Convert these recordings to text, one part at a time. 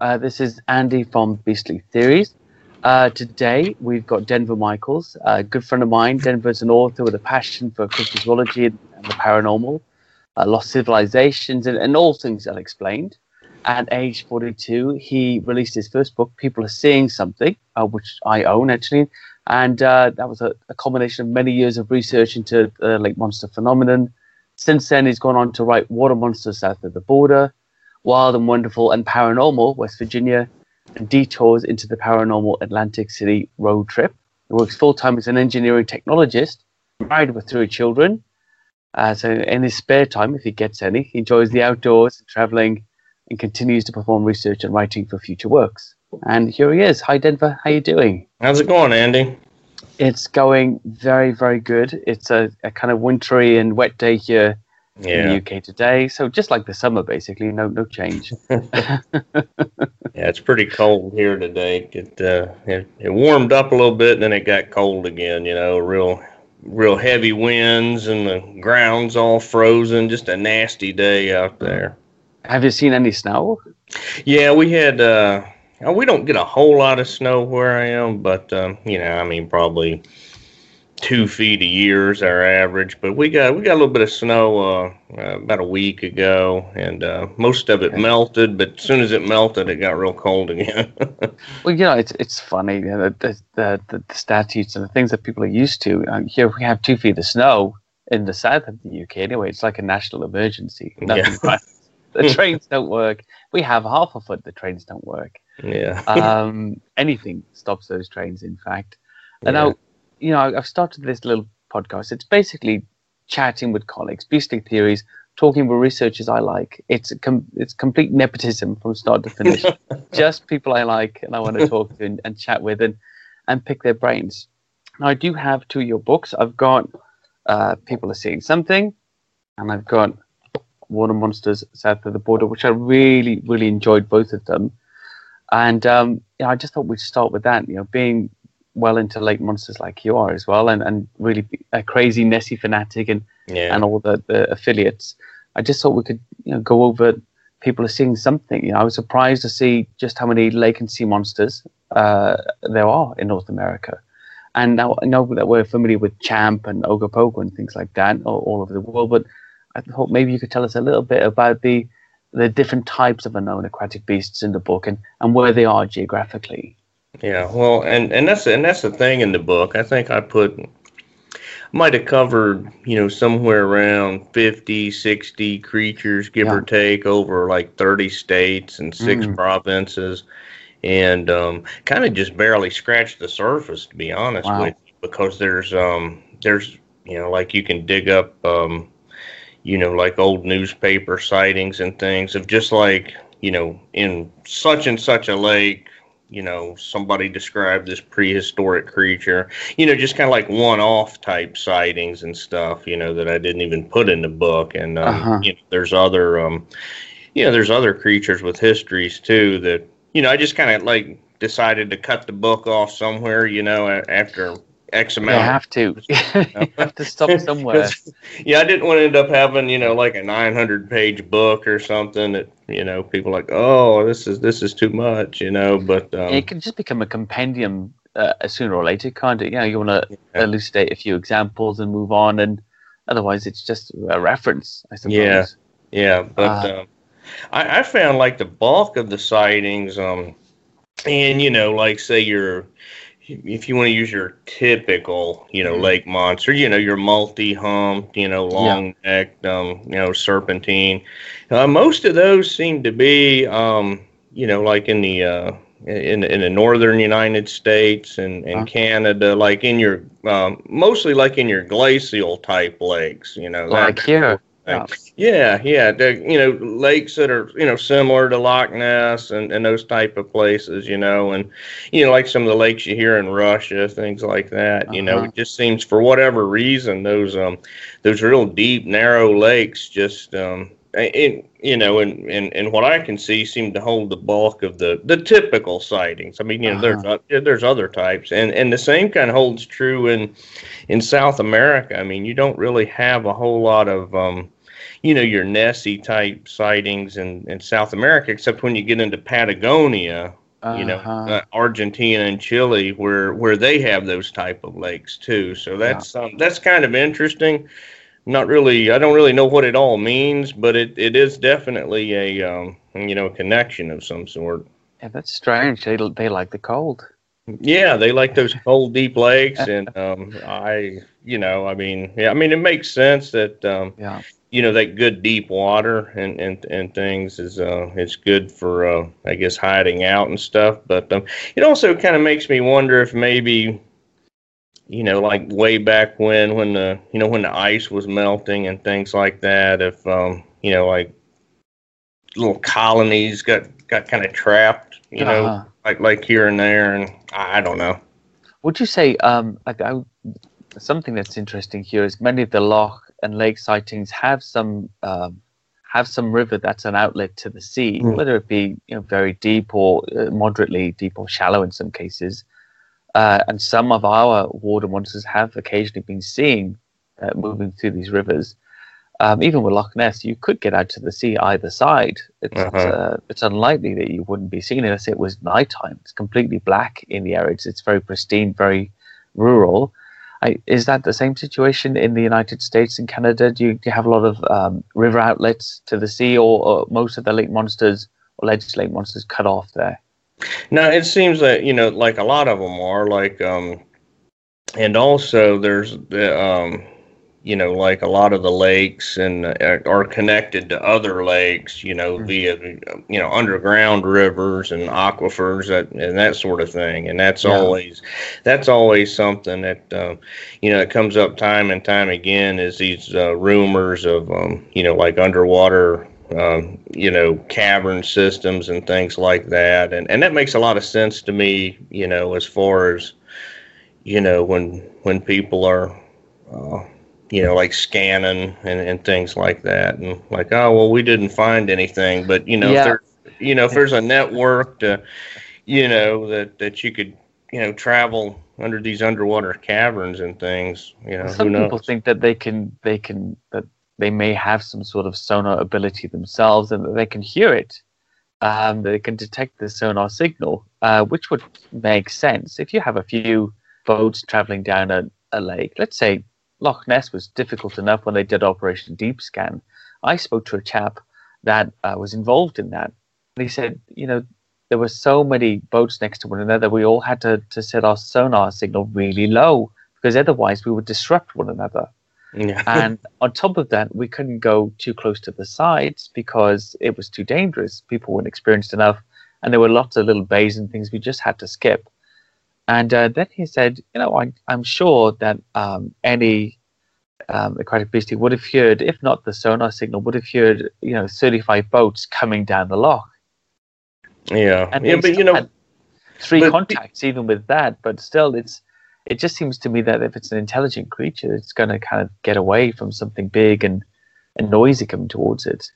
Uh, this is Andy from Beastly Theories. Uh, today we've got Denver Michaels, a good friend of mine. Denver's an author with a passion for cryptozoology and the paranormal, uh, lost civilizations, and, and all things unexplained. At age 42, he released his first book, People Are Seeing Something, uh, which I own actually. And uh, that was a, a, combination of many years of research into the lake monster phenomenon. Since then, he's gone on to write Water Monsters South of the Border, Wild and Wonderful and Paranormal, West Virginia, and detours into the paranormal Atlantic City road trip. He works full time as an engineering technologist, married with three children. Uh, so, in his spare time, if he gets any, he enjoys the outdoors and traveling and continues to perform research and writing for future works. And here he is. Hi, Denver. How you doing? How's it going, Andy? It's going very, very good. It's a, a kind of wintry and wet day here yeah. in the UK today. So just like the summer, basically, no no change. yeah, it's pretty cold here today. It, uh, it it warmed up a little bit, and then it got cold again. You know, real real heavy winds, and the ground's all frozen. Just a nasty day out there. Have you seen any snow? Yeah, we had. Uh, we don't get a whole lot of snow where I am, but um, you know, I mean, probably two feet a year is our average, but we got we got a little bit of snow uh, uh, about a week ago, and uh, most of it okay. melted. But as soon as it melted, it got real cold again. well, you know, it's it's funny you know, the, the, the the statutes and the things that people are used to. Uh, here we have two feet of snow in the south of the UK. Anyway, it's like a national emergency. Nothing yeah. the trains don't work. We have half a foot. The trains don't work. Yeah. um, anything stops those trains. In fact, and yeah. now you know, I've started this little podcast. It's basically chatting with colleagues, beastly theories, talking with researchers I like. It's com- it's complete nepotism from start to finish. Just people I like and I want to talk to and, and, chat with and and pick their brains. Now I do have two of your books. I've got uh, People Are Seeing Something, and I've got Water Monsters South of the Border, which I really really enjoyed both of them. And um, you know, I just thought we'd start with that. You know, being well into lake monsters like you are as well, and, and really a crazy Nessie fanatic and yeah. and all the, the affiliates. I just thought we could you know, go over people are seeing something. You know, I was surprised to see just how many lake and sea monsters uh, there are in North America. And now I know that we're familiar with Champ and Ogopogo and things like that all, all over the world, but I thought maybe you could tell us a little bit about the the different types of unknown aquatic beasts in the book and, and where they are geographically. Yeah, well, and and that's and that's the thing in the book. I think I put might have covered, you know, somewhere around 50, 60 creatures, give yeah. or take, over like 30 states and 6 mm. provinces. And um, kind of just barely scratched the surface, to be honest wow. with you, because there's, um, there's, you know, like you can dig up, um, you know, like old newspaper sightings and things of just like, you know, in such and such a lake, you know, somebody described this prehistoric creature, you know, just kind of like one off type sightings and stuff, you know, that I didn't even put in the book. And, um, uh-huh. you know, there's other, um, you know, there's other creatures with histories too that, you know, I just kind of like decided to cut the book off somewhere, you know, after X amount. You have to. you have to stop somewhere. yeah, I didn't want to end up having, you know, like a 900 page book or something that, you know, people like, oh, this is this is too much, you know. But um, it can just become a compendium uh, sooner or later, can't it? You know, you want to yeah. elucidate a few examples and move on, and otherwise it's just a reference, I suppose. Yeah, yeah. But uh, um, I, I found like the bulk of the sightings, um, and you know, like say you're if you want to use your typical, you know, mm-hmm. lake monster, you know, your multi-humped, you know, long-necked, um, you know, serpentine. Uh, most of those seem to be, um, you know, like in the uh, in in the northern United States and, and huh? Canada, like in your um, mostly like in your glacial type lakes, you know, like here. Yeah, yeah, you know, lakes that are you know similar to Loch Ness and, and those type of places, you know, and you know like some of the lakes you hear in Russia, things like that. You uh-huh. know, it just seems for whatever reason those um those real deep narrow lakes just um in you know and, and and what I can see seem to hold the bulk of the the typical sightings. I mean, you know, uh-huh. there's uh, there's other types, and and the same kind of holds true in in South America. I mean, you don't really have a whole lot of um you know, your Nessie type sightings in, in South America, except when you get into Patagonia, uh-huh. you know, uh-huh. uh, Argentina and Chile, where where they have those type of lakes too. So that's yeah. um, that's kind of interesting. Not really, I don't really know what it all means, but it, it is definitely a um, you know a connection of some sort. Yeah, that's strange. They they like the cold. Yeah, they like those cold, deep lakes, and um, I, you know, I mean, yeah, I mean, it makes sense that, um, yeah, you know, that good deep water and and, and things is uh, it's good for, uh, I guess, hiding out and stuff. But um, it also kind of makes me wonder if maybe, you know, like way back when, when the, you know, when the ice was melting and things like that, if, um, you know, like little colonies got got kind of trapped, you uh-huh. know like like here and there, and I, I don't know. Would you say um like I, something that's interesting here is many of the loch and lake sightings have some um, have some river that's an outlet to the sea, mm. whether it be you know very deep or uh, moderately deep or shallow in some cases. Uh, and some of our water monsters have occasionally been seen uh, moving through these rivers um, even with Loch Ness, you could get out to the sea either side. It's uh-huh. uh, it's unlikely that you wouldn't be seen unless it was nighttime. It's completely black in the area. It's, it's very pristine, very rural. I, is that the same situation in the United States and Canada? Do you, do you have a lot of um, river outlets to the sea, or, or, most of the lake monsters or alleged lake monsters cut off there? No, it seems that you know, like a lot of them are like, um, and also there's the um, you know, like a lot of the lakes and uh, are connected to other lakes, you know, mm-hmm. via you know underground rivers and aquifers that, and that sort of thing. And that's yeah. always that's always something that um, you know it comes up time and time again is these uh, rumors of um, you know like underwater um, you know, cavern systems and things like that. And and that makes a lot of sense to me, you know, as far as you know when when people are uh, you know, like scanning and, and things like that. And like, oh, well, we didn't find anything. But, you know, yeah. if there, you know, if there's a network to, you know, that, that you could, you know, travel under these underwater caverns and things, you know, some people think that they can, they can, that they may have some sort of sonar ability themselves and that they can hear it. Um, they can detect the sonar signal, uh, which would make sense if you have a few boats traveling down a, a lake. Let's say Loch Ness was difficult enough when they did Operation Deep Scan. I spoke to a chap that uh, was involved in that. And he said, you know, there were so many boats next to one another, we all had to, to set our sonar signal really low because otherwise we would disrupt one another. Yeah. and on top of that, we couldn't go too close to the sides because it was too dangerous. People weren't experienced enough, and there were lots of little bays and things we just had to skip. And uh, then he said, you know, I, am sure that um, any um, aquatic beastie would have heard, if not the sonar signal, would have heard, you know, 35 boats coming down the loch. Yeah, and yeah, but you know, three contacts even with that, but still, it's it just seems to me that if it's an intelligent creature, it's going to kind of get away from something big and and noisy coming towards it.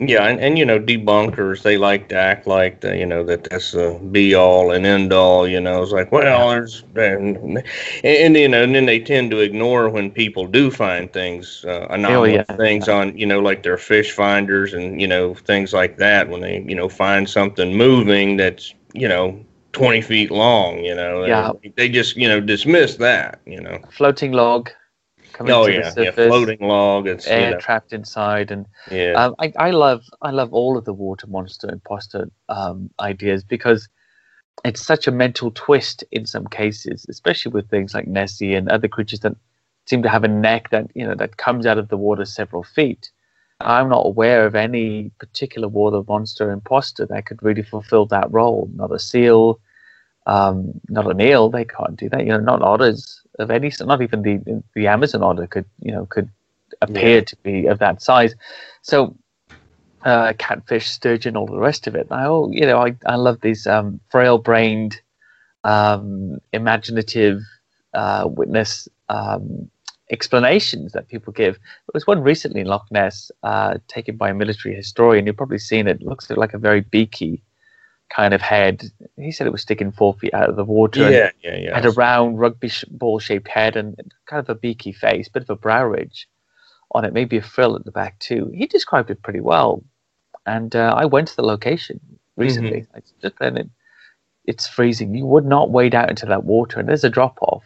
Yeah, and, and you know, debunkers they like to act like the, you know that that's a be all and end all. You know, it's like well, there's and, and, and you know, and then they tend to ignore when people do find things uh, anomalous oh, yeah. things on you know like their fish finders and you know things like that when they you know find something moving that's you know 20 feet long. You know, yeah. they just you know dismiss that. You know, floating log coming oh, to yeah, the surface. Yeah, floating log. It's air you know. trapped inside, and yeah, um, I, I love I love all of the water monster imposter um, ideas because it's such a mental twist in some cases, especially with things like Nessie and other creatures that seem to have a neck that you know that comes out of the water several feet. I'm not aware of any particular water monster imposter that could really fulfill that role. Not a seal, um, not an eel. They can't do that. You know, not otters of any not even the the Amazon otter could you know could appear yeah. to be of that size. So uh, catfish, sturgeon, all the rest of it. I oh you know I I love these um, frail-brained, um, imaginative uh, witness um, explanations that people give. There was one recently in Loch Ness uh, taken by a military historian. You've probably seen it. it looks like a very beaky kind of head. He said it was sticking four feet out of the water. Yeah, yeah, yeah. Had a round rugby ball shaped head and kind of a beaky face, bit of a brow ridge. on it, maybe a frill at the back too. He described it pretty well, and uh, I went to the location recently. Mm-hmm. I just then it, it's freezing. You would not wade out into that water, and there's a drop off.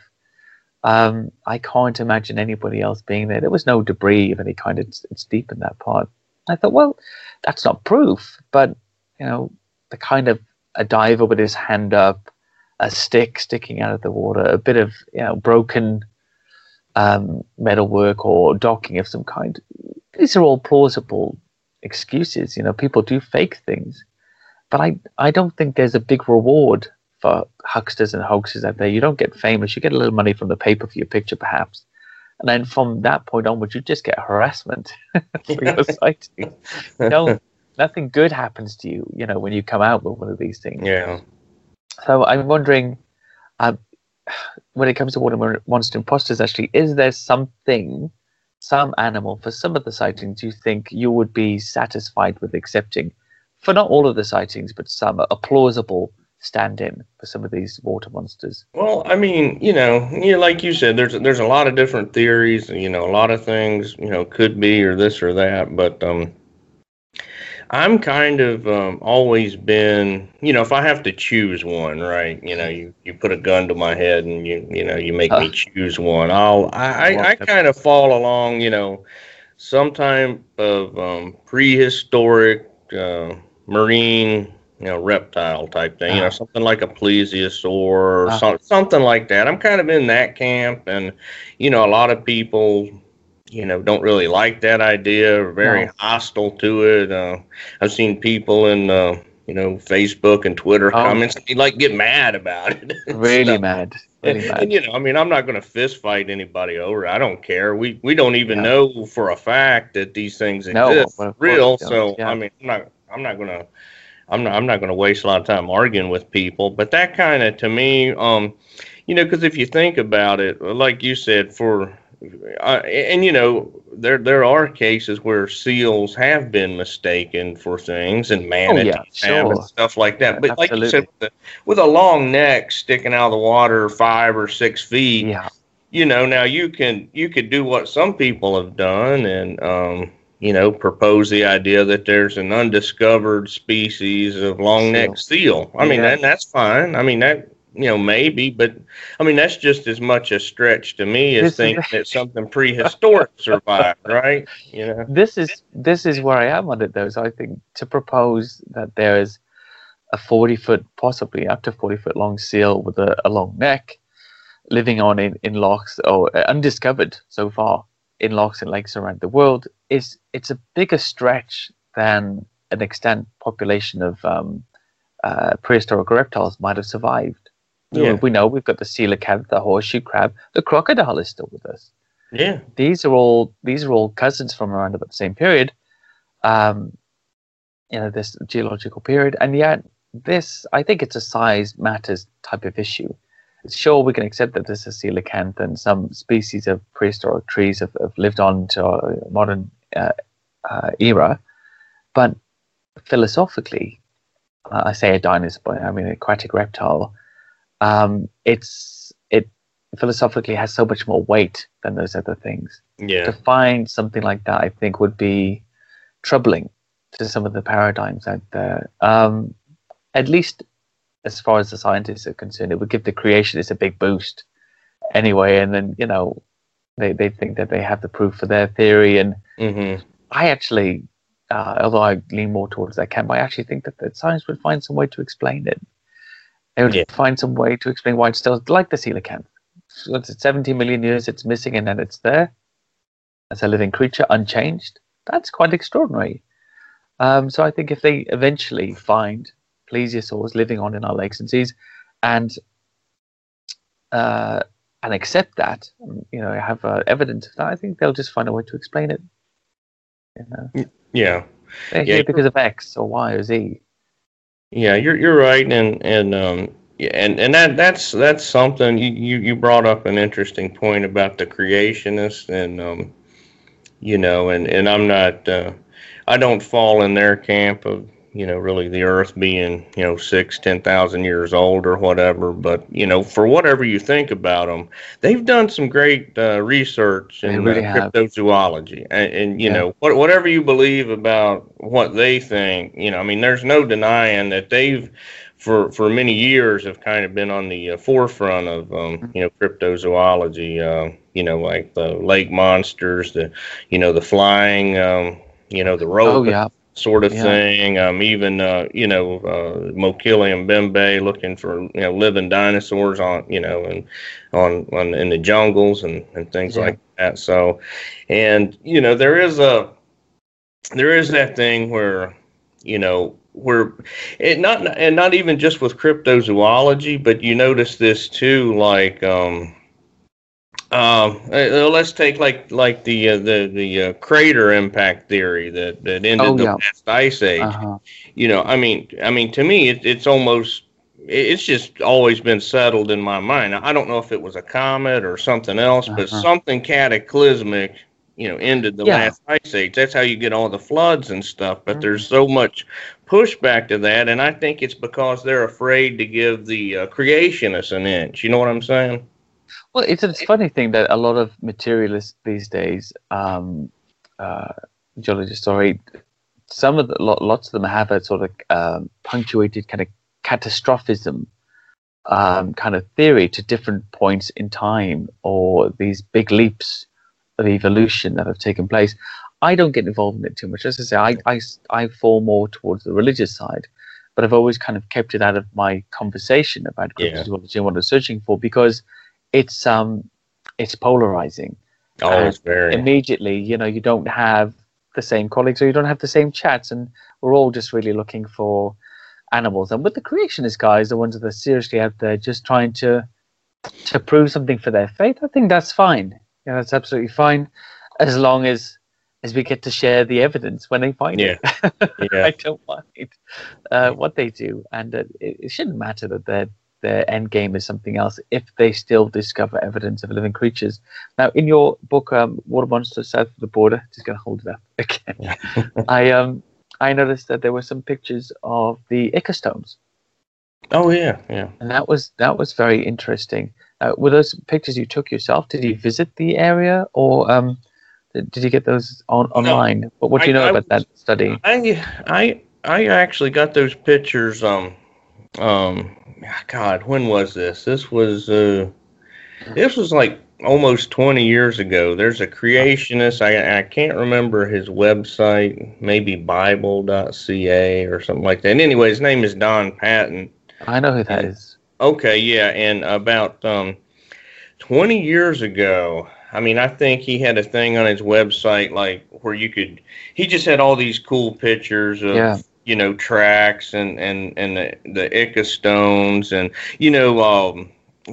Um, I can't imagine anybody else being there. There was no debris of any kind. It's, it's deep in that part. I thought, well, that's not proof, but you know, the kind of a diver with his hand up, a stick sticking out of the water, a bit of you know broken um, metalwork or docking of some kind. These are all plausible excuses. You know, people do fake things, but I I don't think there's a big reward for hucksters and hoaxers out there. You don't get famous. You get a little money from the paper for your picture, perhaps. And then from that point onwards, you just get harassment for your sighting. No, nothing good happens to you, you know, when you come out with one of these things. Yeah. So I'm wondering, uh, when it comes to water monster imposters, actually, is there something, some animal for some of the sightings you think you would be satisfied with accepting? For not all of the sightings, but some, a plausible stand in for some of these water monsters? Well, I mean, you know, know, like you said, there's there's a lot of different theories. You know, a lot of things, you know, could be or this or that. But um, I'm kind of um, always been, you know, if I have to choose one, right? You know, you, you put a gun to my head and you you know you make me choose one. I'll I I, I kind of fall along, you know, some type of um, prehistoric uh, marine you know, reptile type thing, uh-huh. you know, uh-huh. something like a plesiosaur or uh-huh. so, something like that. I'm kind of in that camp, and you know, a lot of people, you know, don't really like that idea, or very no. hostile to it. Uh, I've seen people in, uh, you know, Facebook and Twitter oh. comments, like get mad about it. really mad. Really and, mad. and, you know, I mean, I'm not going to fist fight anybody over. It. I don't care. We we don't even yeah. know for a fact that these things exist, no, real. So yeah. I mean, I'm not I'm not going to I'm not I'm not going to waste a lot of time arguing with people, but that kind of to me, um, you know, because if you think about it, like you said, for uh, and you know there there are cases where seals have been mistaken for things and manatees oh, yeah, sure. and stuff like that. But Absolutely. like you said, with, with, a long neck sticking out of the water five or six feet, yeah. you know, now you can you could do what some people have done and um, you know, propose the idea that there's an undiscovered species of long necked seal. I mean, that, that's fine. I mean, that, you know, maybe, but I mean, that's just as much a stretch to me as this thinking that something prehistoric survived, right? You know, this is this is where I am on it, though. So I think to propose that there is a 40 foot, possibly up to 40 foot long seal with a, a long neck living on in, in lochs or uh, undiscovered so far in lochs and lakes around the world is it's a bigger stretch than an extent population of um, uh, prehistoric reptiles might have survived. Yeah. We know we've got the coelacanth, the horseshoe crab, the crocodile is still with us. Yeah, these are all these are all cousins from around about the same period, um, you know, this geological period, and yet this I think it's a size matters type of issue sure we can accept that this is coelacanth and some species of prehistoric trees have, have lived on to our modern uh, uh, era, but philosophically, uh, I say a dinosaur, I mean an aquatic reptile. Um, it's it philosophically has so much more weight than those other things. Yeah. To find something like that, I think, would be troubling to some of the paradigms out there. Um, at least as far as the scientists are concerned, it would give the creationists a big boost anyway. And then, you know, they, they think that they have the proof for their theory. And mm-hmm. I actually, uh, although I lean more towards that camp, I actually think that, that science would find some way to explain it. They would yeah. find some way to explain why it's still like the coelacanth. Once it's 70 million years, it's missing and then it's there as a living creature, unchanged. That's quite extraordinary. Um, so I think if they eventually find plesiosaurs living on in our lakes and seas, and uh, and accept that, you know, have uh, evidence of that, I think they'll just find a way to explain it. You know? Yeah. They're yeah, because of X or Y or Z. Yeah, you're you're right, and and um, and and that that's that's something you, you brought up an interesting point about the creationists and um, you know, and and I'm not uh, I don't fall in their camp of you know, really the Earth being, you know, six, ten thousand years old or whatever. But you know, for whatever you think about them, they've done some great uh, research in really uh, cryptozoology, and, and you yeah. know, what, whatever you believe about what they think, you know, I mean, there's no denying that they've for for many years have kind of been on the uh, forefront of um, mm-hmm. you know cryptozoology. Uh, you know, like the lake monsters, the you know the flying, um, you know the ropen. Oh, yeah sort of yeah. thing. Um, even uh, you know uh, Mokele Mbembe looking for you know living dinosaurs on you know and on, on in the jungles and, and things yeah. like that. So, and you know there is a there is that thing where you know where it not and not even just with cryptozoology, but you notice this too, like um, uh, let's take like like the uh, the the uh, crater impact theory that that ended oh, the yeah. last ice age. Uh-huh. You know, I mean, I mean, to me, it, it's almost it's just always been settled in my mind. I don't know if it was a comet or something else, uh-huh. but something cataclysmic, you know, ended the yeah. last ice age. That's how you get all the floods and stuff. But mm-hmm. there's so much pushback to that, and I think it's because they're afraid to give the uh, creationists an inch. You know what I'm saying? Well, it's a funny thing that a lot of materialists these days, um, uh, geologists, sorry, some of the lots of them have a sort of um, punctuated kind of catastrophism um, kind of theory to different points in time or these big leaps of evolution that have taken place. I don't get involved in it too much. As I say, I, I, I fall more towards the religious side, but I've always kind of kept it out of my conversation about cryptozoology yeah. and what I'm searching for because – it's um it's polarizing. Oh, it's very immediately. You know, you don't have the same colleagues or you don't have the same chats, and we're all just really looking for animals. And with the creationist guys, the ones that are seriously out there just trying to to prove something for their faith, I think that's fine. Yeah, that's absolutely fine, as long as as we get to share the evidence when they find yeah. it. yeah. I don't mind uh, what they do, and uh, it, it, shouldn't matter that they're their end game is something else if they still discover evidence of living creatures. Now, in your book, um, Water Monsters South of the Border, just going to hold it up again. I um I noticed that there were some pictures of the Ica stones. Oh yeah, yeah. And that was that was very interesting. Uh, were those pictures you took yourself? Did you visit the area, or um, did, did you get those on online? No, what, what do you know I, about I, that study? I I I actually got those pictures um um God, when was this? This was uh, this was like almost 20 years ago. There's a creationist. I I can't remember his website. Maybe Bible.ca or something like that. And anyway, his name is Don Patton. I know who that is. Okay, yeah, and about um, 20 years ago. I mean, I think he had a thing on his website like where you could. He just had all these cool pictures of. Yeah you know tracks and and and the the Ica stones and you know um,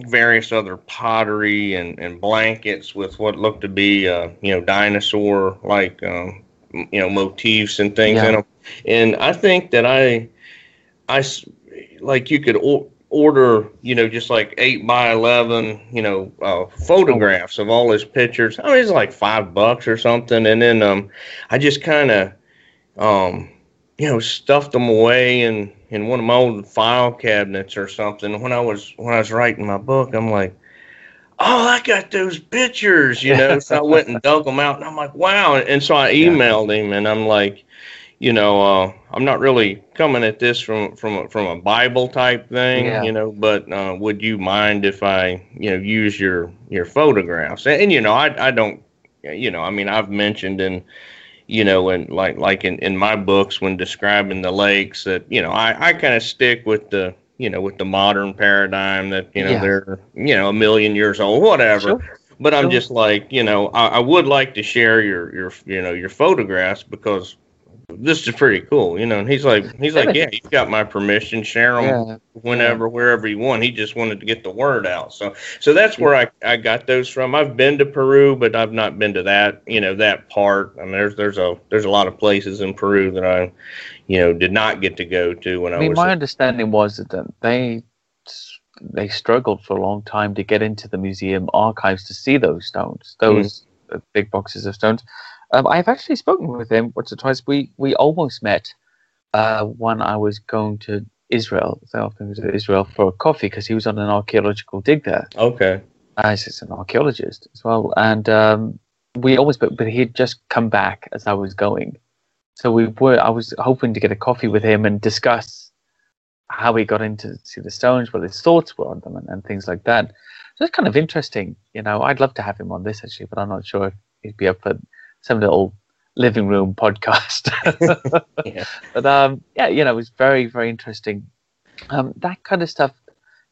various other pottery and and blankets with what looked to be uh, you know dinosaur like um, you know motifs and things yeah. in them. And I think that I I like you could o- order you know just like eight by eleven you know uh, photographs of all his pictures. I mean it's like five bucks or something, and then um I just kind of um you know, stuffed them away in in one of my old file cabinets or something. When I was when I was writing my book, I'm like, oh, I got those pictures, you know. so I went and dug them out, and I'm like, wow. And so I emailed him, and I'm like, you know, uh, I'm not really coming at this from from a, from a Bible type thing, yeah. you know, but uh, would you mind if I, you know, use your your photographs? And, and you know, I I don't, you know, I mean, I've mentioned in you know, and like like in, in my books when describing the lakes that, you know, I, I kind of stick with the you know, with the modern paradigm that, you know, yeah. they're, you know, a million years old, whatever. Sure. But I'm sure. just like, you know, I, I would like to share your, your, you know, your photographs because this is pretty cool, you know. And he's like, he's like, yeah, you've got my permission. Share them yeah. whenever, wherever you want. He just wanted to get the word out. So, so that's where I, I got those from. I've been to Peru, but I've not been to that, you know, that part. I mean, there's there's a there's a lot of places in Peru that I, you know, did not get to go to when I, I mean, was. My understanding was that they they struggled for a long time to get into the museum archives to see those stones, those mm. big boxes of stones. Um, I've actually spoken with him once or twice. We we almost met uh, when I was going to Israel. So I was going to Israel for a coffee because he was on an archaeological dig there. Okay. Uh, he's an archaeologist as well, and um, we always, but, but he'd just come back as I was going, so we were. I was hoping to get a coffee with him and discuss how he got into see the stones, what his thoughts were on them, and, and things like that. So it's kind of interesting. You know, I'd love to have him on this actually, but I'm not sure if he'd be up for some little living room podcast. yeah. But um, yeah, you know, it was very, very interesting. Um, that kind of stuff,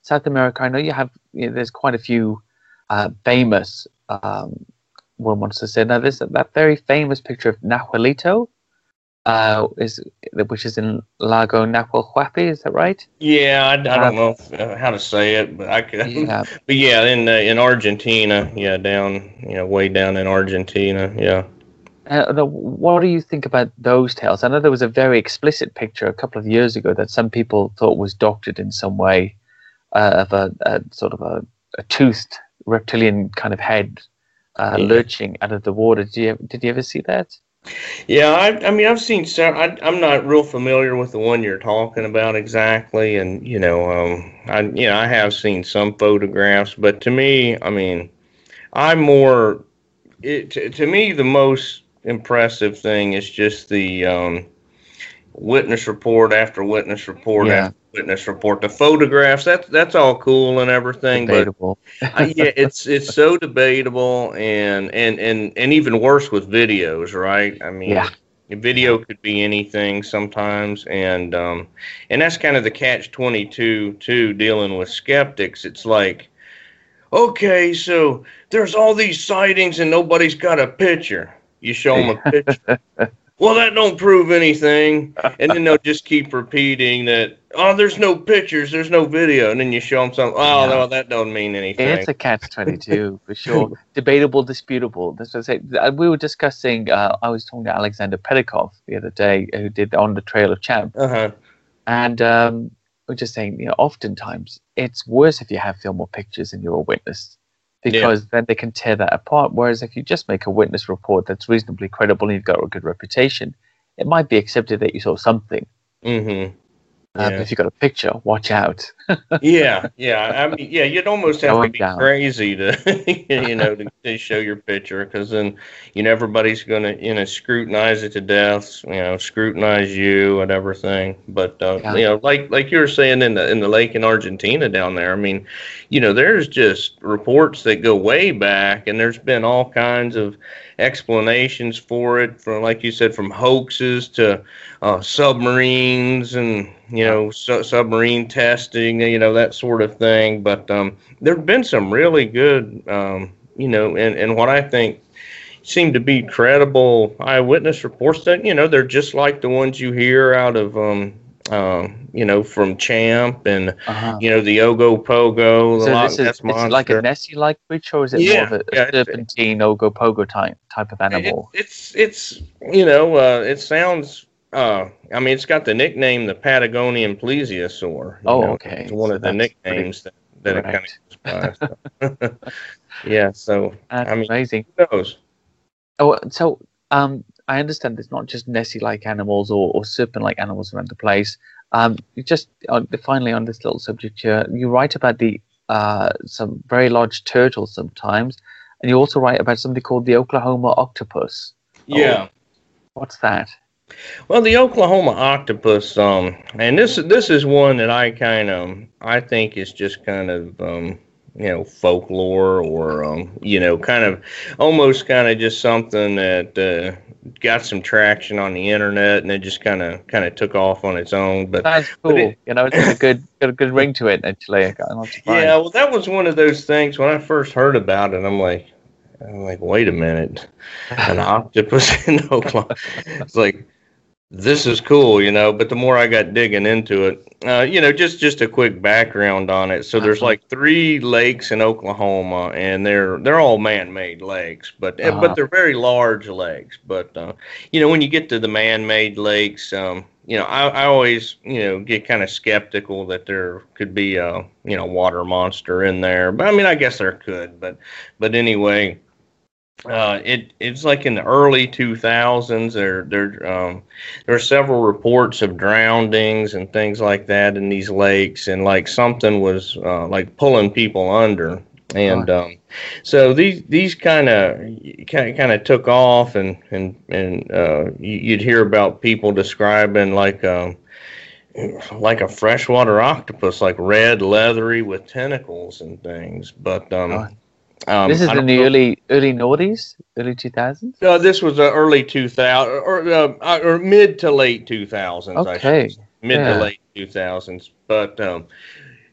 South America. I know you have. You know, there's quite a few uh, famous. Um, one wants to say now. There's that very famous picture of Nahuelito. Uh, is which is in Lago Nahuel Huapi, is that right? Yeah, I, I don't um, know if, uh, how to say it, but I could. Yeah. but yeah, in uh, in Argentina, yeah, down you know way down in Argentina, yeah. Uh, what do you think about those tales? I know there was a very explicit picture a couple of years ago that some people thought was doctored in some way uh, of a, a, sort of a, a, toothed reptilian kind of head uh, yeah. lurching out of the water. Did you did you ever see that? Yeah, I, I mean, I've seen several. I, am not real familiar with the one you're talking about exactly, and you know, um, I you know, I have seen some photographs, but to me, I mean, I'm more. It to, to me, the most impressive thing is just the um, witness report after witness report yeah. after witness report. The photographs that's that's all cool and everything, debatable. but uh, yeah, it's it's so debatable and and and and even worse with videos, right? I mean. Yeah. Video could be anything sometimes, and um, and that's kind of the catch twenty two too. Dealing with skeptics, it's like, okay, so there's all these sightings and nobody's got a picture. You show them a picture. well, that don't prove anything. And then they'll just keep repeating that. Oh, there's no pictures, there's no video, and then you show them something. Oh, yeah. no, that don't mean anything. It's a catch twenty two for sure. Debatable, disputable. That's what I say. Uh, we were discussing. Uh, I was talking to Alexander Pedikov the other day, who did on the Trail of Champ, uh-huh. and um, we're just saying, you know, oftentimes it's worse if you have film or pictures and you're a witness because yeah. then they can tear that apart. Whereas if you just make a witness report that's reasonably credible and you've got a good reputation, it might be accepted that you saw something. Mm-hmm. Um, yeah. If you've got a picture, watch out. Yeah, yeah. I mean, yeah, you'd almost have Going to be down. crazy to, you know, to, to show your picture because then, you know, everybody's going to, you know, scrutinize it to death. You know, scrutinize you and everything. But uh, yeah. you know, like like you were saying in the in the lake in Argentina down there. I mean, you know, there's just reports that go way back, and there's been all kinds of explanations for it, from like you said, from hoaxes to uh, submarines and you know su- submarine testing, you know that sort of thing. But um, there've been some really good, um, you know, and and what I think seem to be credible eyewitness reports that you know they're just like the ones you hear out of um, um, you know, from Champ and uh-huh. you know the Ogopogo, the so Loch Ness monster. like a Nessie-like creature, or is it yeah, more of a, a yeah, serpentine Ogopogo type type of animal? It, it's it's you know uh, it sounds. Uh, I mean, it's got the nickname the Patagonian plesiosaur. Oh, know? okay. It's one so of the nicknames pretty, that, that right. it kind of goes by. yeah, so that's I mean, amazing. Who knows? Oh, so um, I understand it's not just Nessie-like animals or, or serpent-like animals around the place. Um, just uh, finally on this little subject here, you write about the uh, some very large turtles sometimes, and you also write about something called the Oklahoma octopus. Yeah. Oh, what's that? Well, the Oklahoma octopus, um, and this this is one that I kind of I think is just kind of um, you know folklore or um, you know kind of almost kind of just something that uh, got some traction on the internet and it just kind of kind of took off on its own. But that's cool. It, you know, it's got a good got a good ring to it actually. yeah, well, that was one of those things when I first heard about it. I'm like, I'm like, wait a minute, an octopus in Oklahoma. It's like this is cool, you know. But the more I got digging into it, uh, you know, just just a quick background on it. So there's like three lakes in Oklahoma, and they're they're all man-made lakes, but uh-huh. but they're very large lakes. But uh, you know, when you get to the man-made lakes, um, you know, I, I always you know get kind of skeptical that there could be a you know water monster in there. But I mean, I guess there could. But but anyway uh, it it's like in the early 2000s. There there um, there are several reports of drownings and things like that in these lakes, and like something was uh, like pulling people under, and um, so these these kind of kind of took off, and and and uh, you'd hear about people describing like. Um, like a freshwater octopus, like red, leathery with tentacles and things. But um, um, this is in the know. early early noughties, early two thousands. No, this was uh, early two thousand or uh, uh, or mid to late two thousands. Okay, mid yeah. to late two thousands. But um,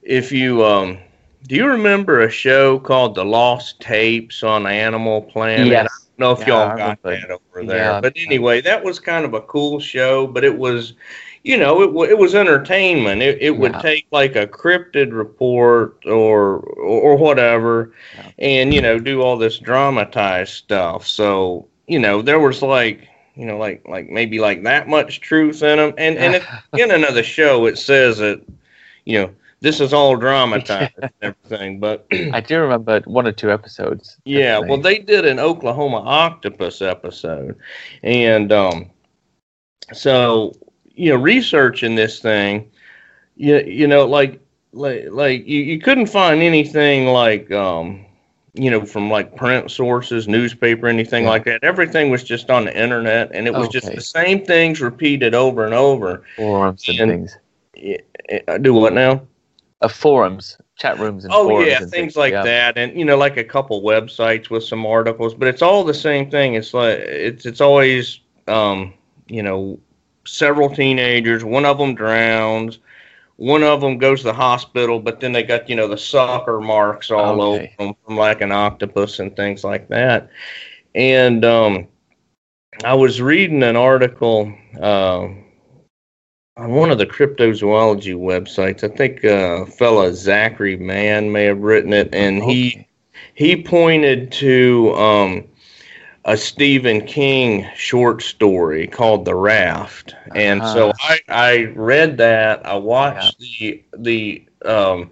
if you um, do you remember a show called The Lost Tapes on Animal Planet? Yes. I don't know if yeah, y'all got that over there. Yeah, but anyway, that was kind of a cool show, but it was you know, it, it was entertainment. It, it would take like a cryptid report or or whatever, yeah. and you know, do all this dramatized stuff. So you know, there was like you know, like like maybe like that much truth in them. And and in another show, it says that you know this is all dramatized and everything. But I do remember one or two episodes. Yeah, well, they did an Oklahoma octopus episode, and um, so you know, researching this thing, you, you know, like, like, like you, you couldn't find anything like, um, you know, from like print sources, newspaper, anything yeah. like that. Everything was just on the internet, and it was okay. just the same things repeated over and over. Forums and, and things. Yeah, do what now? Uh, forums, chat rooms, and oh yeah, things, things like yeah. that, and you know, like a couple websites with some articles, but it's all the same thing. It's like it's it's always um, you know several teenagers. One of them drowns. One of them goes to the hospital, but then they got you know the sucker marks all okay. over them from like an octopus and things like that. And um, I was reading an article uh, on one of the cryptozoology websites. I think uh, fella Zachary Mann may have written it, and okay. he he pointed to um, a Stephen King short story called The Raft, and uh-huh. so I, I read that. I watched yeah. the the um,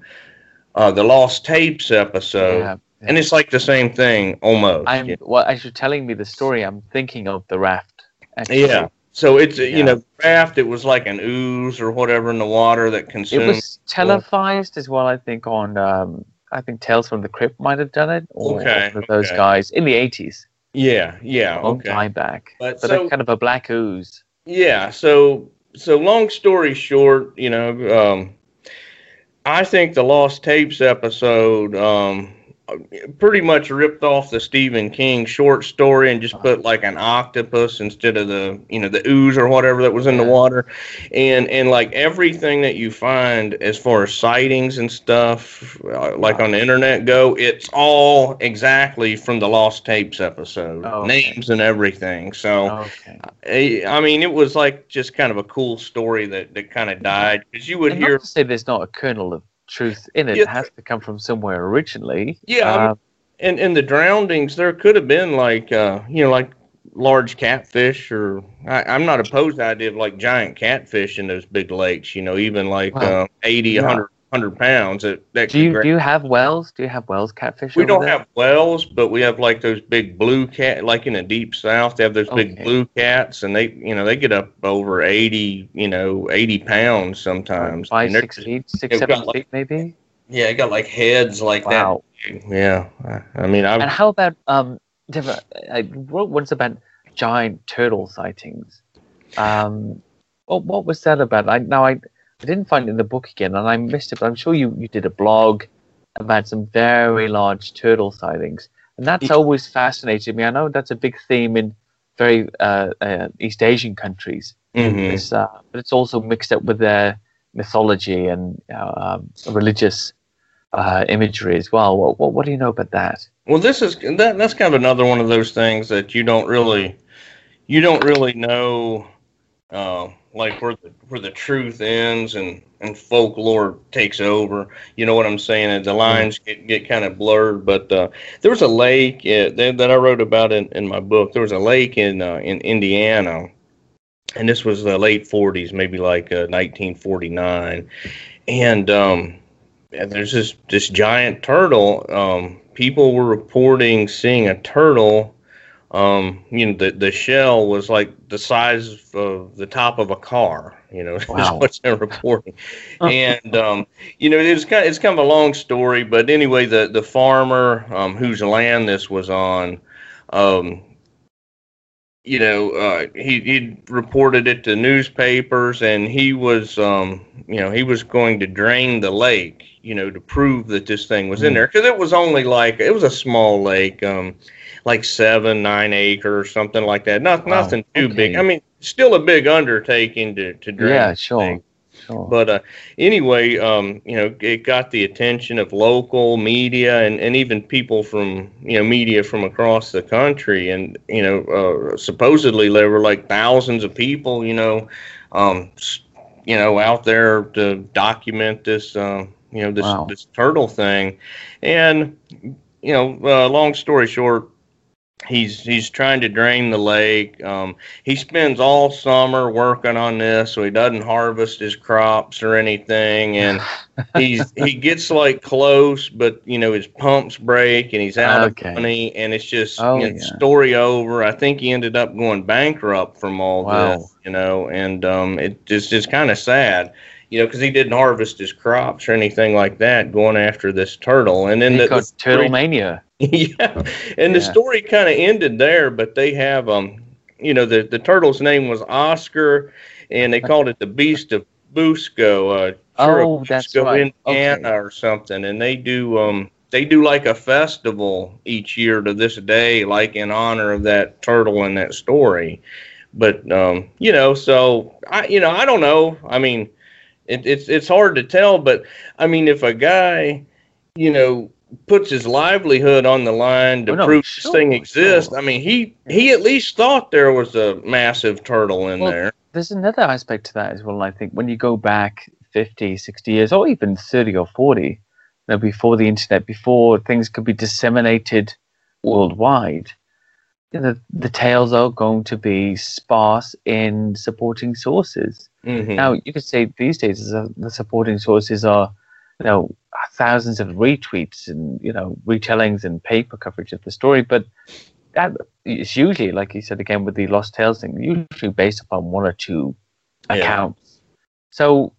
uh, the Lost Tapes episode, yeah. Yeah. and it's like the same thing almost. I'm well, as you're telling me the story, I'm thinking of The Raft. Actually. Yeah. So it's you know raft. It was like an ooze or whatever in the water that consumed. It was televised as well. I think on um, I think Tales from the Crypt might have done it, or okay, one of those okay. guys in the eighties. Yeah, yeah, a long okay. time back. But, but so, kind of a black ooze. Yeah. So so long story short, you know, um, I think the Lost Tapes episode um, pretty much ripped off the Stephen King short story and just put like an octopus instead of the you know the ooze or whatever that was in the water, and and like everything that you find as far as sightings and stuff, uh, like on the internet go, it's all exactly from the Lost Tapes episode, oh, okay. names and everything. So, okay. I, I mean, it was like just kind of a cool story that that kind of died because you would and hear. Say there's not a kernel of truth in it. Yeah. It has to come from somewhere originally. Yeah, uh, and and the drownings, there could have been like uh, you know like large catfish, or I, am not opposed to the idea of like giant catfish in those big lakes. You know, even like uh, 80, yeah. 100 hundred pounds. That, that do you do you have wels? Do you have wels catfish? We don't there? have wels, but we have like those big blue cat, like in the deep south. They have those okay. big blue cats, and they you know they get up over eighty you know eighty pounds sometimes. Five six feet, six seven feet like, maybe. Yeah, it got like heads like wow. that. Yeah, I mean, I. And how about um? I wrote once about giant turtle sightings. Um, what what was that about? I now I I didn't find it in the book again, and I missed it. But I'm sure you, you did a blog about some very large turtle sightings, and that's always fascinated me. I know that's a big theme in very uh, uh, East Asian countries, mm-hmm. it's, uh, but it's also mixed up with their mythology and uh, um, religious uh, imagery as well. What, what, what do you know about that? Well, this is that, that's kind of another one of those things that you don't really you don't really know uh, like where the where the truth ends and and folklore takes over. You know what I'm saying? And the lines get, get kind of blurred. But uh, there was a lake uh, that, that I wrote about in, in my book. There was a lake in uh, in Indiana, and this was the late 40s, maybe like 1949, uh, and um, there's this this giant turtle. Um, people were reporting seeing a turtle um, you know, the the shell was like the size of the top of a car. You know, wow. is what they're reporting. and um, you know, it's kind of, it's kind of a long story, but anyway, the the farmer um, whose land this was on, um, you know, uh, he he reported it to newspapers, and he was, um, you know, he was going to drain the lake, you know, to prove that this thing was in there, because it was only like it was a small lake, um, like seven, nine acres, something like that. Not wow. nothing too okay. big. I mean, still a big undertaking to to drain. Yeah, sure. Sure. But uh, anyway, um, you know, it got the attention of local media and, and even people from you know media from across the country, and you know, uh, supposedly there were like thousands of people, you know, um, you know, out there to document this, uh, you know, this wow. this turtle thing, and you know, uh, long story short, he's he's trying to drain the lake. Um, he spends all summer working on this, so he doesn't harvest his crops or anything. And he's he gets like close, but you know his pumps break and he's out okay. of money, and it's just oh, you know, yeah. story over. I think he ended up going bankrupt from all wow. this, you know, and um, it just is kind of sad you know, because he didn't harvest his crops or anything like that, going after this turtle. And then the, the turtle mania. yeah, and the story kind of ended there, but they have um, you know, the the turtle's name was Oscar, and they called it the Beast of Busco. Uh, oh, that's right. Indiana okay. or something, and they do um they do like a festival each year to this day, like in honor of that turtle and that story. But um, you know, so I you know I don't know. I mean it, it's it's hard to tell, but I mean, if a guy, you know, puts his livelihood on the line to oh, no, prove sure, this thing exists, sure. I mean, he he at least thought there was a massive turtle in well, there. There's another aspect to that as well. I think when you go back 50, 60 years, or even 30 or 40, you know, before the internet, before things could be disseminated worldwide, the, the tales are going to be sparse in supporting sources. Mm-hmm. Now, you could say these days the supporting sources are, you know, thousands of retweets and you know retellings and paper coverage of the story, but that is usually, like you said again with the Lost Tales thing, usually based upon one or two yeah. accounts. So,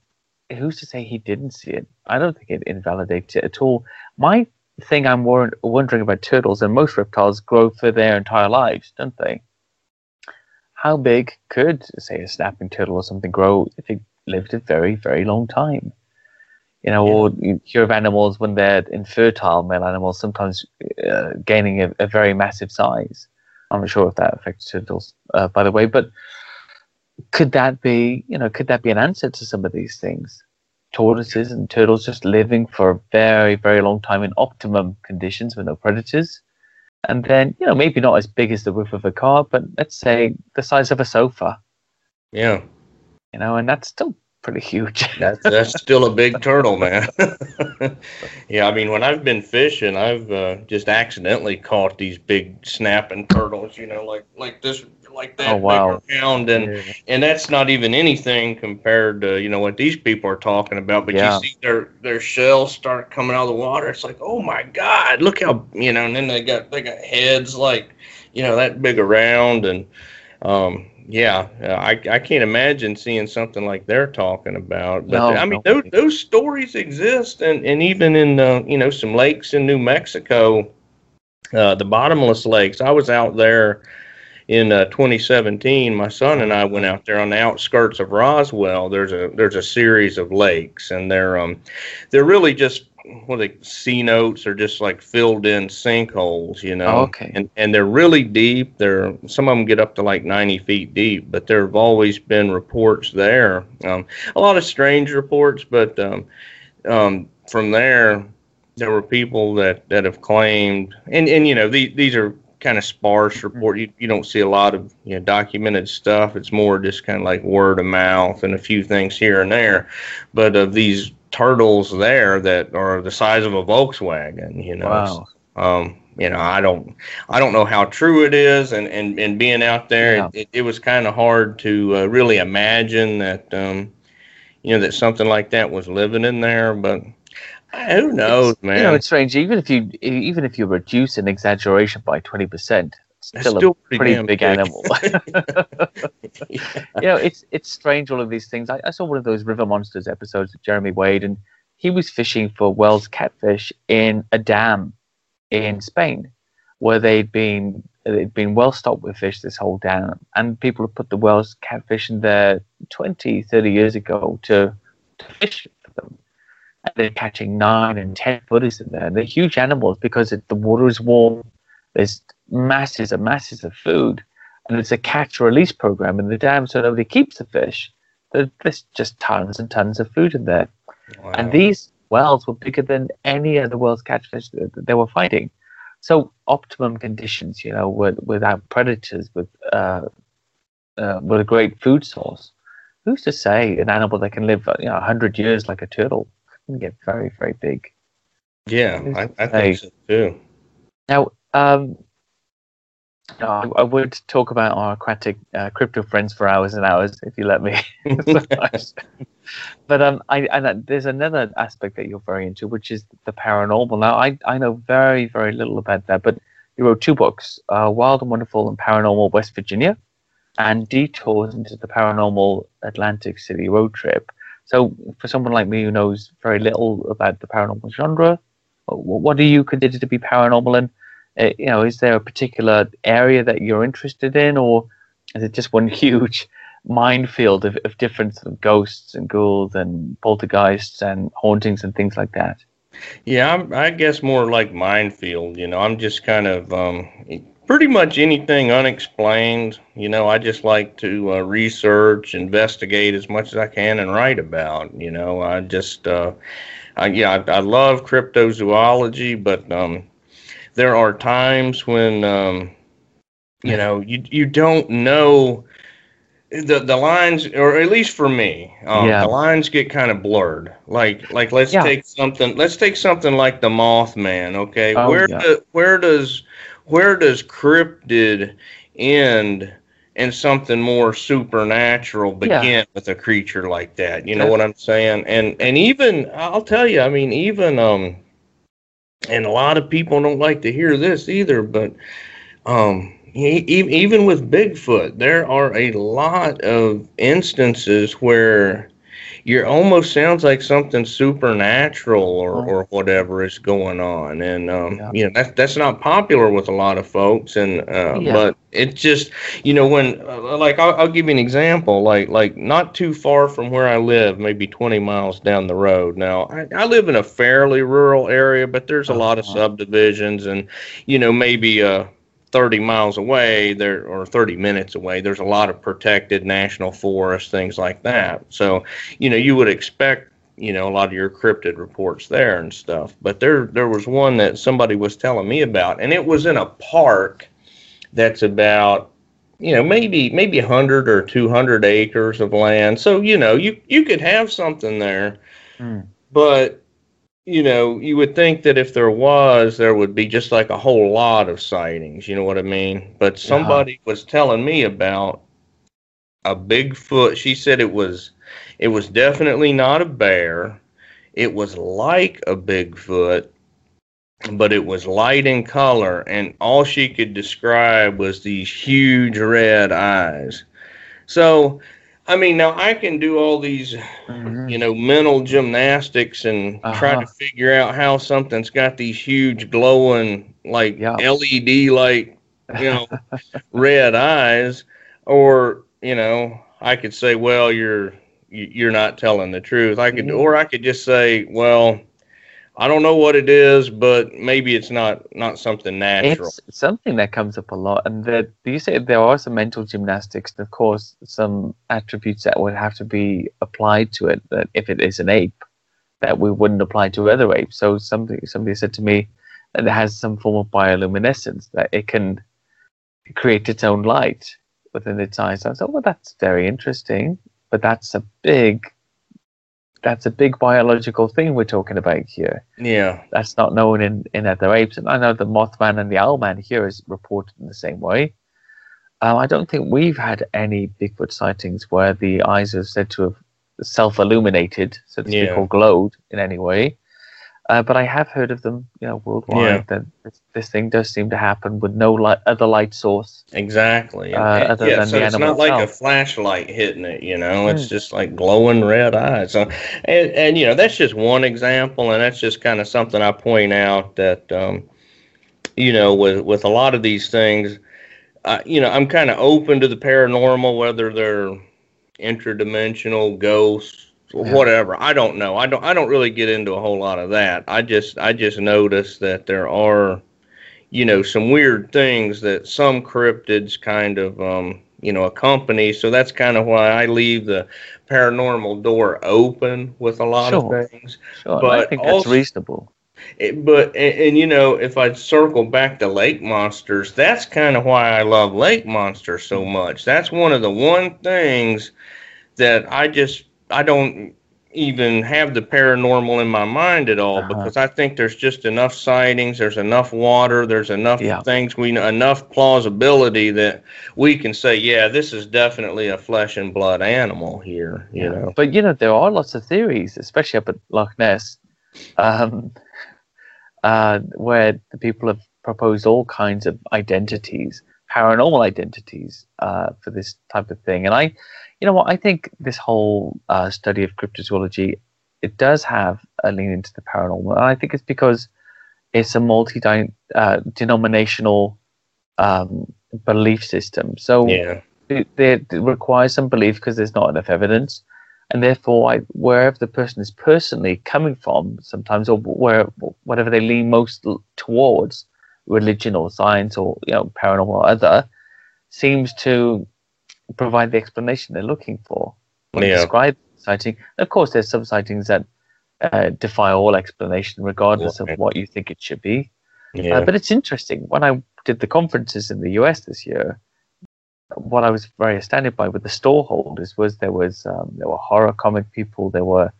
who's to say he didn't see it? I don't think it invalidates it at all. My thing I'm wondering about turtles, and most reptiles grow for their entire lives, don't they? how big could, say, a snapping turtle or something grow if it lived a very, very long time? You know, yeah. or you hear of animals when they're infertile, male animals sometimes uh, gaining a, a, very massive size. I'm not sure if that affects turtles, uh, by the way, but could that be, you know, could that be an answer to some of these things? Tortoises and turtles just living for a very, very long time in optimum conditions with no predators and then you know maybe not as big as the roof of a car, but let's say the size of a sofa. Yeah. You know, and that's still pretty huge. that's that's still a big turtle, man. yeah, I mean, when I've been fishing, I've uh, just accidentally caught these big snapping turtles. You know, like like this like that oh, wow. around and yeah. and that's not even anything compared to you know what these people are talking about but yeah. you see their their shells start coming out of the water it's like oh my god look how you know and then they got they got heads like you know that big around and um yeah i i can't imagine seeing something like they're talking about but no, i mean no. those, those stories exist and and even in uh, you know some lakes in new mexico uh, the bottomless lakes i was out there in uh, 2017, my son and I went out there on the outskirts of Roswell. There's a there's a series of lakes, and they're um they're really just what they notes are just like filled in sinkholes, you know. Oh, okay. And and they're really deep. They're some of them get up to like 90 feet deep, but there have always been reports there. Um, a lot of strange reports, but um, um, from there there were people that that have claimed, and and you know these these are kind of sparse report. You, you don't see a lot of you know documented stuff. It's more just kind of like word of mouth and a few things here and there. But of these turtles there that are the size of a Volkswagen, you know. Wow. Um, you know, I don't, I don't know how true it is, and and, and being out there, yeah. it, it, was kind of hard to uh, really imagine that, um, you know, that something like that was living in there. But who knows, it's, man? You know, it's strange. Even if you even if you reduce an exaggeration by twenty percent, still, still a pretty, big, big, animal. yeah. You know, it's it's strange all of these things. I, I, saw one of those River Monsters episodes with Jeremy Wade, and he was fishing for Wels catfish in a dam in Spain, where they'd been it'd been well stocked with fish this whole dam, and people had put the Wels catfish in there 20, 30 years ago to, to fish for them. And they're catching nine and ten footers in there. They're huge animals because it, the water is warm. There's masses and masses of food, and it's a catch release program in the dam, so nobody keeps the fish. There's just tons and tons of food in there, wow. and these Wels were bigger than any of other Wels catfish that they were fighting. So optimum conditions, you know, with, without predators, with uh, uh, with a great food source. Who's to say an animal that can live, you know, hundred years like a turtle can get very, very big? Yeah, I, I think so too. Now, um, I, I, would talk about our aquatic uh, crypto friends for hours and hours if you let me. but um, I, and there's another aspect that you're very into, which is the paranormal. Now, I, I know very, very little about that, but you wrote two books, uh, Wild and Wonderful and Paranormal West Virginia, and Detours into the Paranormal Atlantic City Road Trip. So, for someone like me who knows very little about the paranormal genre, what do you consider to be paranormal and uh, you know, is there a particular area that you're interested in, or is it just one huge minefield of, of different sort of ghosts and ghouls and poltergeists and hauntings and things like that? Yeah, I'm, I guess more like minefield. You know, I'm just kind of um, pretty much anything unexplained. You know, I just like to uh, research, investigate as much as I can, and write about. You know, I just, uh, I, yeah, I, I love cryptozoology, but um, there are times when um, you know you you don't know the the lines or at least for me um, yeah. the lines get kind of blurred like like let's yeah. take something let's take something like the mothman okay oh, where yeah. do, where does where does cryptid end and something more supernatural begin yeah. with a creature like that? You know what i'm saying? And and even i'll tell you i mean even um and a lot of people don't like to hear this either, but um, even with Bigfoot, there are a lot of instances where you almost sounds like something supernatural or, oh. or whatever is going on and um, yeah. you know that's that's not popular with a lot of folks and uh, yeah. but it just you know when uh, like I'll, I'll, give you an example like like not too far from where i live maybe 20 miles down the road now i, I live in a fairly rural area but there's a lot of uh-huh. subdivisions and you know maybe uh 30 miles away there or 30 minutes away there's a lot of protected national forests things like that. So you know you would expect you know a lot of your cryptid reports there and stuff. But there there was one that somebody was telling me about and it was in a park that's about you know maybe maybe 100 or 200 acres of land. So you know you you could have something there. Mm. but you know, you would think that if there was, there would be just like a whole lot of sightings. You know what I mean? But somebody uh-huh. was telling me about a Bigfoot. She said it was, it was definitely not a bear. It was like a Bigfoot, but it was light in color, and all she could describe was these huge red eyes. So I mean, now I can do all these, mm-hmm. you know, mental gymnastics and uh-huh. try to figure out how something's got these huge glowing, like. LED light, you know, red eyes, or you know, I could say, well, you're you're not telling the truth. I could, mm-hmm. or I could just say, well, I don't know what it is, but maybe it's not not something natural. It's something that comes up a lot, and that you say there are some mental gymnastics, and of course, some attributes that would have to be applied to it. That if it is an ape, that we wouldn't apply to other apes. So somebody somebody said to me that it has some form of bioluminescence that it can create its own light within its eyes. I thought, well, that's very interesting, but that's a big that's a big biological thing we're talking about here. Yeah. That's not known in, in other apes. And I know the Mothman and the Owlman here is reported in the same way. Um, I don't think we've had any Bigfoot sightings where the eyes are said to have self illuminated, so to speak, yeah. or glowed in any way. Uh, but I have heard of them, you know, worldwide. Yeah. That this, this, thing does seem to happen with no light, other light source. Exactly. Uh, other yeah, than so the it's not like itself. a flashlight hitting it. You know, it's mm. just like glowing red eyes. So, and, and you know, that's just one example, and that's just kind of something I point out that, um, you know, with with a lot of these things, uh, you know, I'm kind of open to the paranormal, whether they're interdimensional ghosts yeah. whatever. I don't know. I don't. I don't really get into a whole lot of that. I just. I just notice that there are, you know, some weird things that some cryptids kind of, um, you know, accompany. So that's kind of why I leave the paranormal door open with a lot sure. of things. Sure. But I think that's also, reasonable. It, but and, and, you know if I circle back to lake monsters, that's kind of why I love lake monsters so much. That's one of the one things that I just I don't even have the paranormal in my mind at all uh-huh. because I think there's just enough sightings, there's enough water, there's enough yeah. things we know, enough plausibility that we can say, yeah, this is definitely a flesh and blood animal here. You yeah. know, but you know there are lots of theories, especially up at Loch Ness, um, uh, where the people have proposed all kinds of identities, paranormal identities uh, for this type of thing, and I you know what? I think this whole uh, study of cryptozoology it does have a lean into the paranormal, and I think it's because it's a multi-denominational uh, um, belief system. So yeah. it, it, requires some belief because there's not enough evidence, and therefore, I, wherever the person is personally coming from, sometimes or where whatever they lean most towards, religion or science or you know paranormal or other, seems to provide the explanation they're looking for when yeah. describe sighting. Of course, there's some sightings that uh, defy all explanation, regardless of what you think it should be. Yeah. Uh, but it's interesting. When I did the conferences in the US this year, what I was very astounded by with the storeholders was there was um, there were horror comic people, there were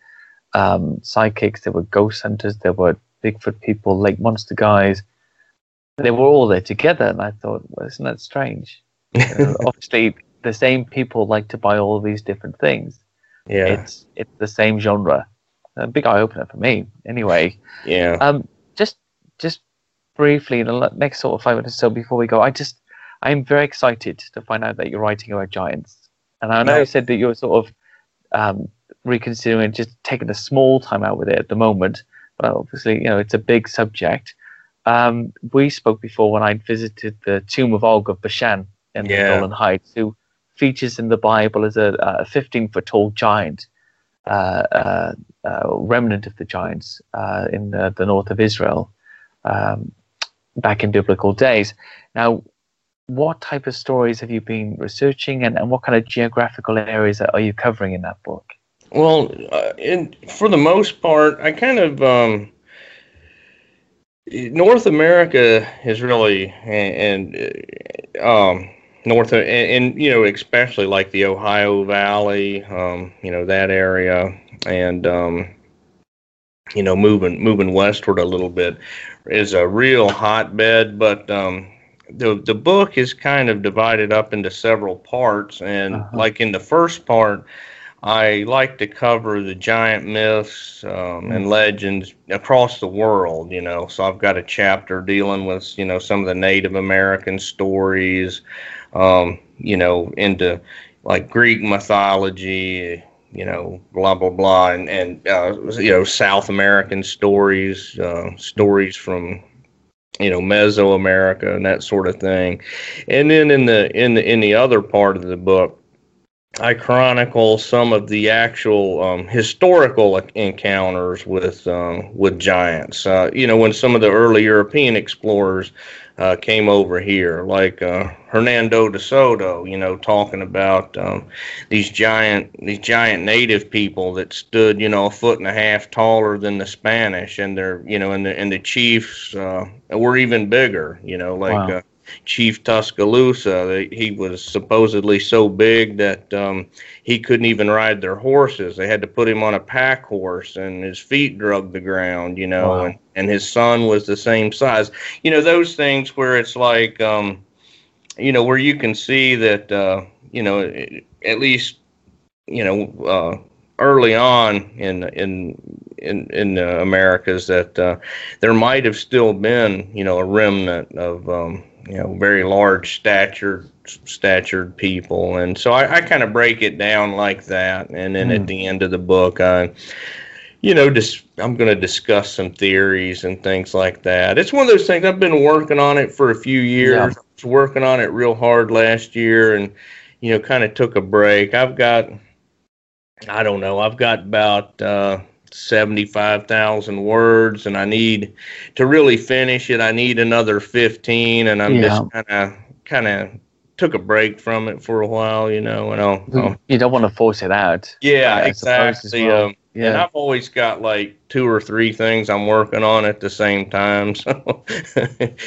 um, psychics, there were ghost hunters, there were Bigfoot people, lake monster guys. They were all there together, and I thought, well, isn't that strange? You know, obviously, the same people like to buy all these different things. Yeah, it's it's the same genre. A big eye opener for me, anyway. Yeah. Um, just just briefly in the next sort of five minutes or so before we go, I just I'm very excited to find out that you're writing about giants. And I know you said that you're sort of um, reconsidering just taking a small time out with it at the moment, but obviously you know it's a big subject. Um, we spoke before when I visited the tomb of Og of Bashan in yeah. the Golan Heights, who features in the Bible as a, a 15 foot tall giant, uh, uh, uh, remnant of the giants uh, in the, the, north of Israel um, back in biblical days. Now, what type of stories have you been researching and, and what kind of geographical areas are you covering in that book? Well, uh, in, for the most part, I kind of. Um, North America is really, and, and um, north of, and, and, you know especially like the Ohio Valley, um, you know that area, and um, you know moving moving westward a little bit is a real hotbed. But um, the the book is kind of divided up into several parts, and uh-huh. like in the first part. I like to cover the giant myths um, and mm. legends across the world, you know. So I've got a chapter dealing with, you know, some of the Native American stories, um, you know, into like Greek mythology, you know, blah blah blah, and and uh, you know South American stories, uh, stories from you know Mesoamerica and that sort of thing, and then in the in the in the other part of the book. I chronicle some of the actual um, historical encounters with um, with giants. Uh, you know, when some of the early European explorers uh, came over here, like uh, Hernando de Soto, you know, talking about um, these giant these giant native people that stood, you know, a foot and a half taller than the Spanish, and they're, you know, and the and the chiefs uh, were even bigger, you know, like. Wow. Chief Tuscaloosa. He was supposedly so big that um, he couldn't even ride their horses. They had to put him on a pack horse, and his feet drug the ground. You know, wow. and and his son was the same size. You know, those things where it's like, um, you know, where you can see that, uh, you know, at least, you know. Uh, early on in in in in the Americas that uh, there might have still been you know a remnant of um, you know very large statured statured people, and so I, I kind of break it down like that, and then mm. at the end of the book I you know, just I'm going to discuss some theories and things like that. It's one of those things I've been working on it for a few years. Yeah. I was working on it real hard last year, and you know, kind of took a break. I've got, I don't know, I've got about uh, seventy-five thousand words, and I need to really finish it. I need another fifteen, and I'm yeah. just kind of, kind of took a break from it for a while, you know, and I'll, I'll you don't want to force it out. Yeah, exactly. Well. Um, yeah. And I've always got like two or three things I'm working on at the same time. So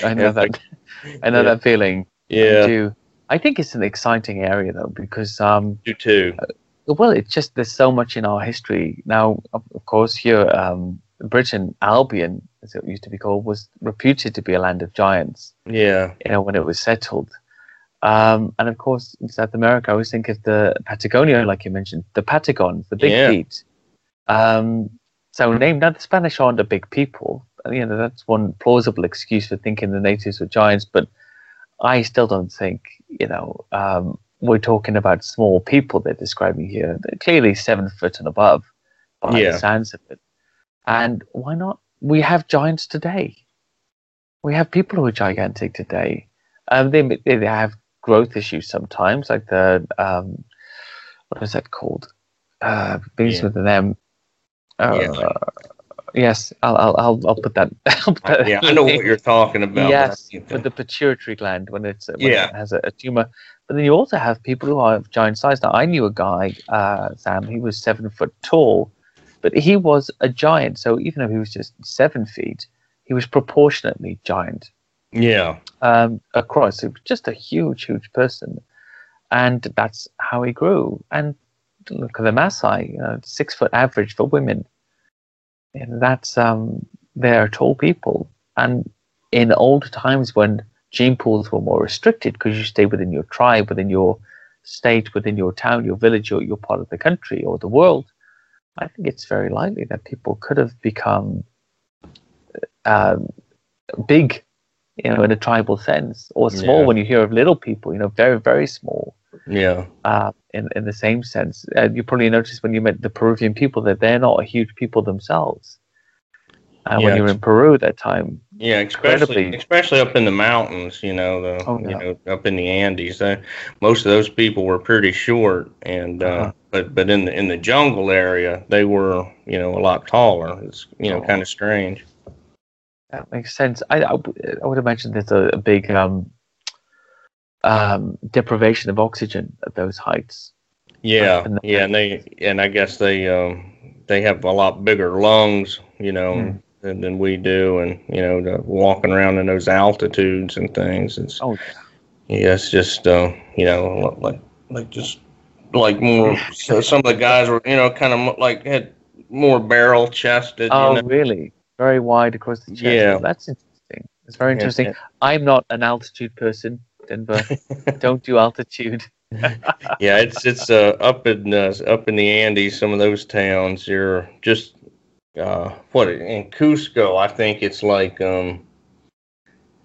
I know that. I know yeah. that feeling. Yeah. I do. I think it's an exciting area though because um. You too. Uh, well, it's just there's so much in our history now. Of, course, here um, Britain, Albion, as it used to be called, was reputed to be a land of giants. Yeah. You know when it was settled. Um, and of course, in South America, I always think of the Patagonia, like you mentioned, the Patagons, the big yeah. feet. Um, so named now the Spanish aren't a big people. You know that's one plausible excuse for thinking the natives were giants, but I still don't think you know um, we're talking about small people they're describing here. They're clearly seven foot and above by yeah. the sounds of it. And why not? We have giants today. We have people who are gigantic today. Um, they they have growth issues sometimes, like the um, what is that called? Uh, things yeah. with an M. Uh, yeah. Yes, I'll, I'll, I'll, I'll put that. I'll put that yeah, I know what you're talking about. Yes, for the pituitary gland when it's when yeah. it has a, a, tumor. But then you also have people who are giant size. Now, I knew a guy, uh, Sam. He was seven foot tall, but he was a giant. So even though he was just seven feet, he was proportionately giant. Yeah. Um, across, it was just a huge, huge person, and that's how he grew. And look at the Maasai, you know, six foot average for women. And that's um, they're tall people. And in old times when gene pools were more restricted because you stay within your tribe, within your state, within your town, your village, or your part of the country or the world, I think it's very likely that people could have become um, big, you know, in a tribal sense, or small yeah. when you hear of little people, you know, very, very small. Yeah. Uh, in in the same sense, uh, you probably noticed when you met the Peruvian people that they're not a huge people themselves. Uh, yeah, when you were in Peru at that time. Yeah, especially especially up in the mountains, you know, the oh, yeah. you know up in the Andes. Uh, most of those people were pretty short, and uh, uh-huh. but but in the in the jungle area, they were you know a lot taller. It's you know oh. kind of strange. That makes sense. I I, I would imagine there's a, a big um, um, deprivation of oxygen at those heights. Yeah, yeah, and they and I guess they um, they have a lot bigger lungs, you know, mm. Than, than we do, and you know, the, walking around in those altitudes and things. It's oh yeah, yeah it's just uh, you know like like just like more. so some of the guys were you know kind of like had more barrel chested. Oh you know? really? Very wide across the chest. Yeah, that's interesting. It's very interesting. Yeah, yeah. I'm not an altitude person. Denver. Don't do altitude. yeah, it's it's uh, up in uh, up in the Andes. Some of those towns, you're just uh, what in Cusco. I think it's like um,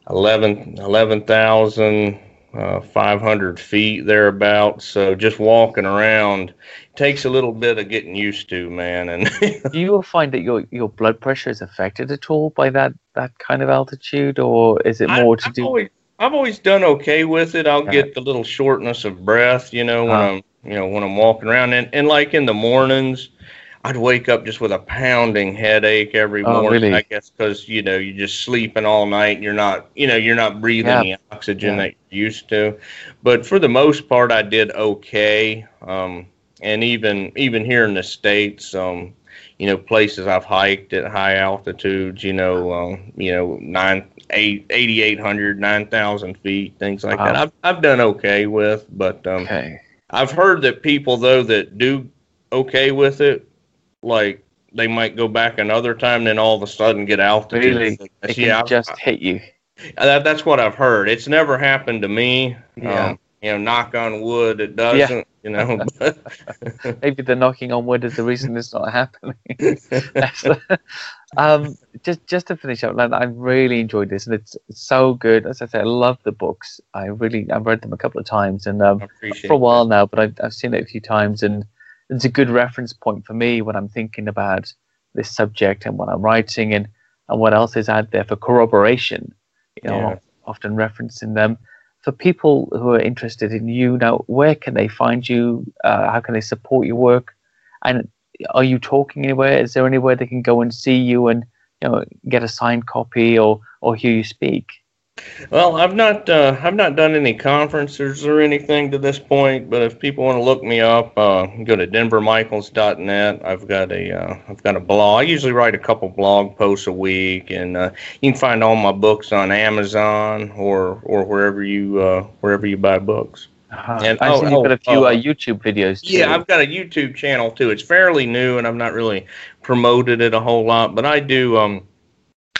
11 11,500 uh, feet thereabouts. So just walking around takes a little bit of getting used to, man. And do you find that your your blood pressure is affected at all by that that kind of altitude, or is it more I, to I've do? Always, I've always done okay with it. I'll get the little shortness of breath, you know, when uh I'm, you know, when I'm walking around, and and like in the mornings, I'd wake up just with a pounding headache every oh, morning. Really? I guess because you know you're just sleeping all night, and you're not, you know, you're not breathing yeah. the oxygen yeah. that you're used to. But for the most part, I did okay. Um, and even even here in the states, um, you know, places I've hiked at high altitudes, you know, um, you know, nine, eight, 8,800, 9,000 feet, things like wow. that. I've, I've done okay with, but, um, okay. I've heard that people though that do okay with it, like they might go back another time, then all of a sudden get altitude. Really? It yeah, just hit you. That, that's what I've heard. It's never happened to me. Yeah. Um, you know, knock on wood, it doesn't. Yeah. You know, maybe the knocking on wood is the reason it's not happening. um, just just to finish up, I really enjoyed this, and it's so good. As I said, I love the books. I really I've read them a couple of times, and um, for a while now, but I've I've seen it a few times, and it's a good reference point for me when I'm thinking about this subject and what I'm writing, and and what else is out there for corroboration. You know, yeah. often referencing them for people who are interested in you now, where can they find you? Uh, how can they support your work? And are you talking anywhere? Is there anywhere they can go and see you and you know get a signed copy or or hear you speak? Well, I've not uh, I've not done any conferences or anything to this point, but if people want to look me up, uh, go to denvermichaels.net. I've got a uh, got a blog. I usually write a couple blog posts a week, and uh, you can find all my books on Amazon or or wherever you uh, wherever you buy books. Uh-huh. And I oh, you've got a few uh, YouTube videos. Too. Yeah, I've got a YouTube channel too. It's fairly new, and I've not really promoted it a whole lot, but I do. Um,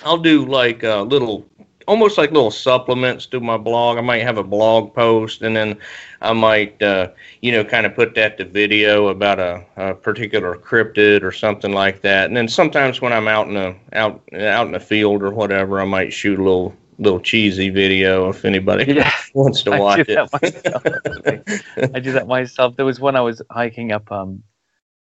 I'll do like little almost like little supplements to my blog. I might have a blog post, and then I might, uh, you know, kind of put that to video about a, a, particular cryptid or something like that. And then sometimes when I'm out in the out out in the field or whatever, I might shoot a little little cheesy video if anybody yeah, wants to watch I it. I do that myself. There was one I was hiking up um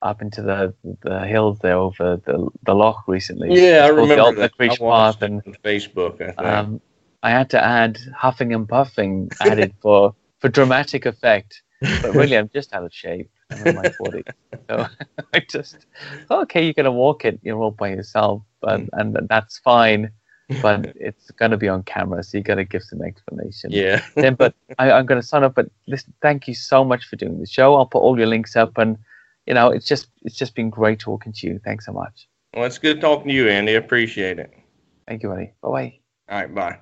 up into the the hills there over the the loch recently. Yeah, I remember the, that. Creech Path and Facebook. I think. Um, I had to add huffing and puffing added for for dramatic effect, but really I'm just out of shape. I'm in my 40s, so I just okay. You're gonna walk it, you're all by yourself, but mm. and that's fine. But it's gonna be on camera, so you gotta give some explanation. Yeah. then, but I, I'm gonna sign up. But listen, thank you so much for doing the show. I'll put all your links up and you know, it's just it's just been great talking to you. Thanks so much. Well, it's good talking to you, Andy. Appreciate it. Thank you, buddy. Bye bye. All right, bye.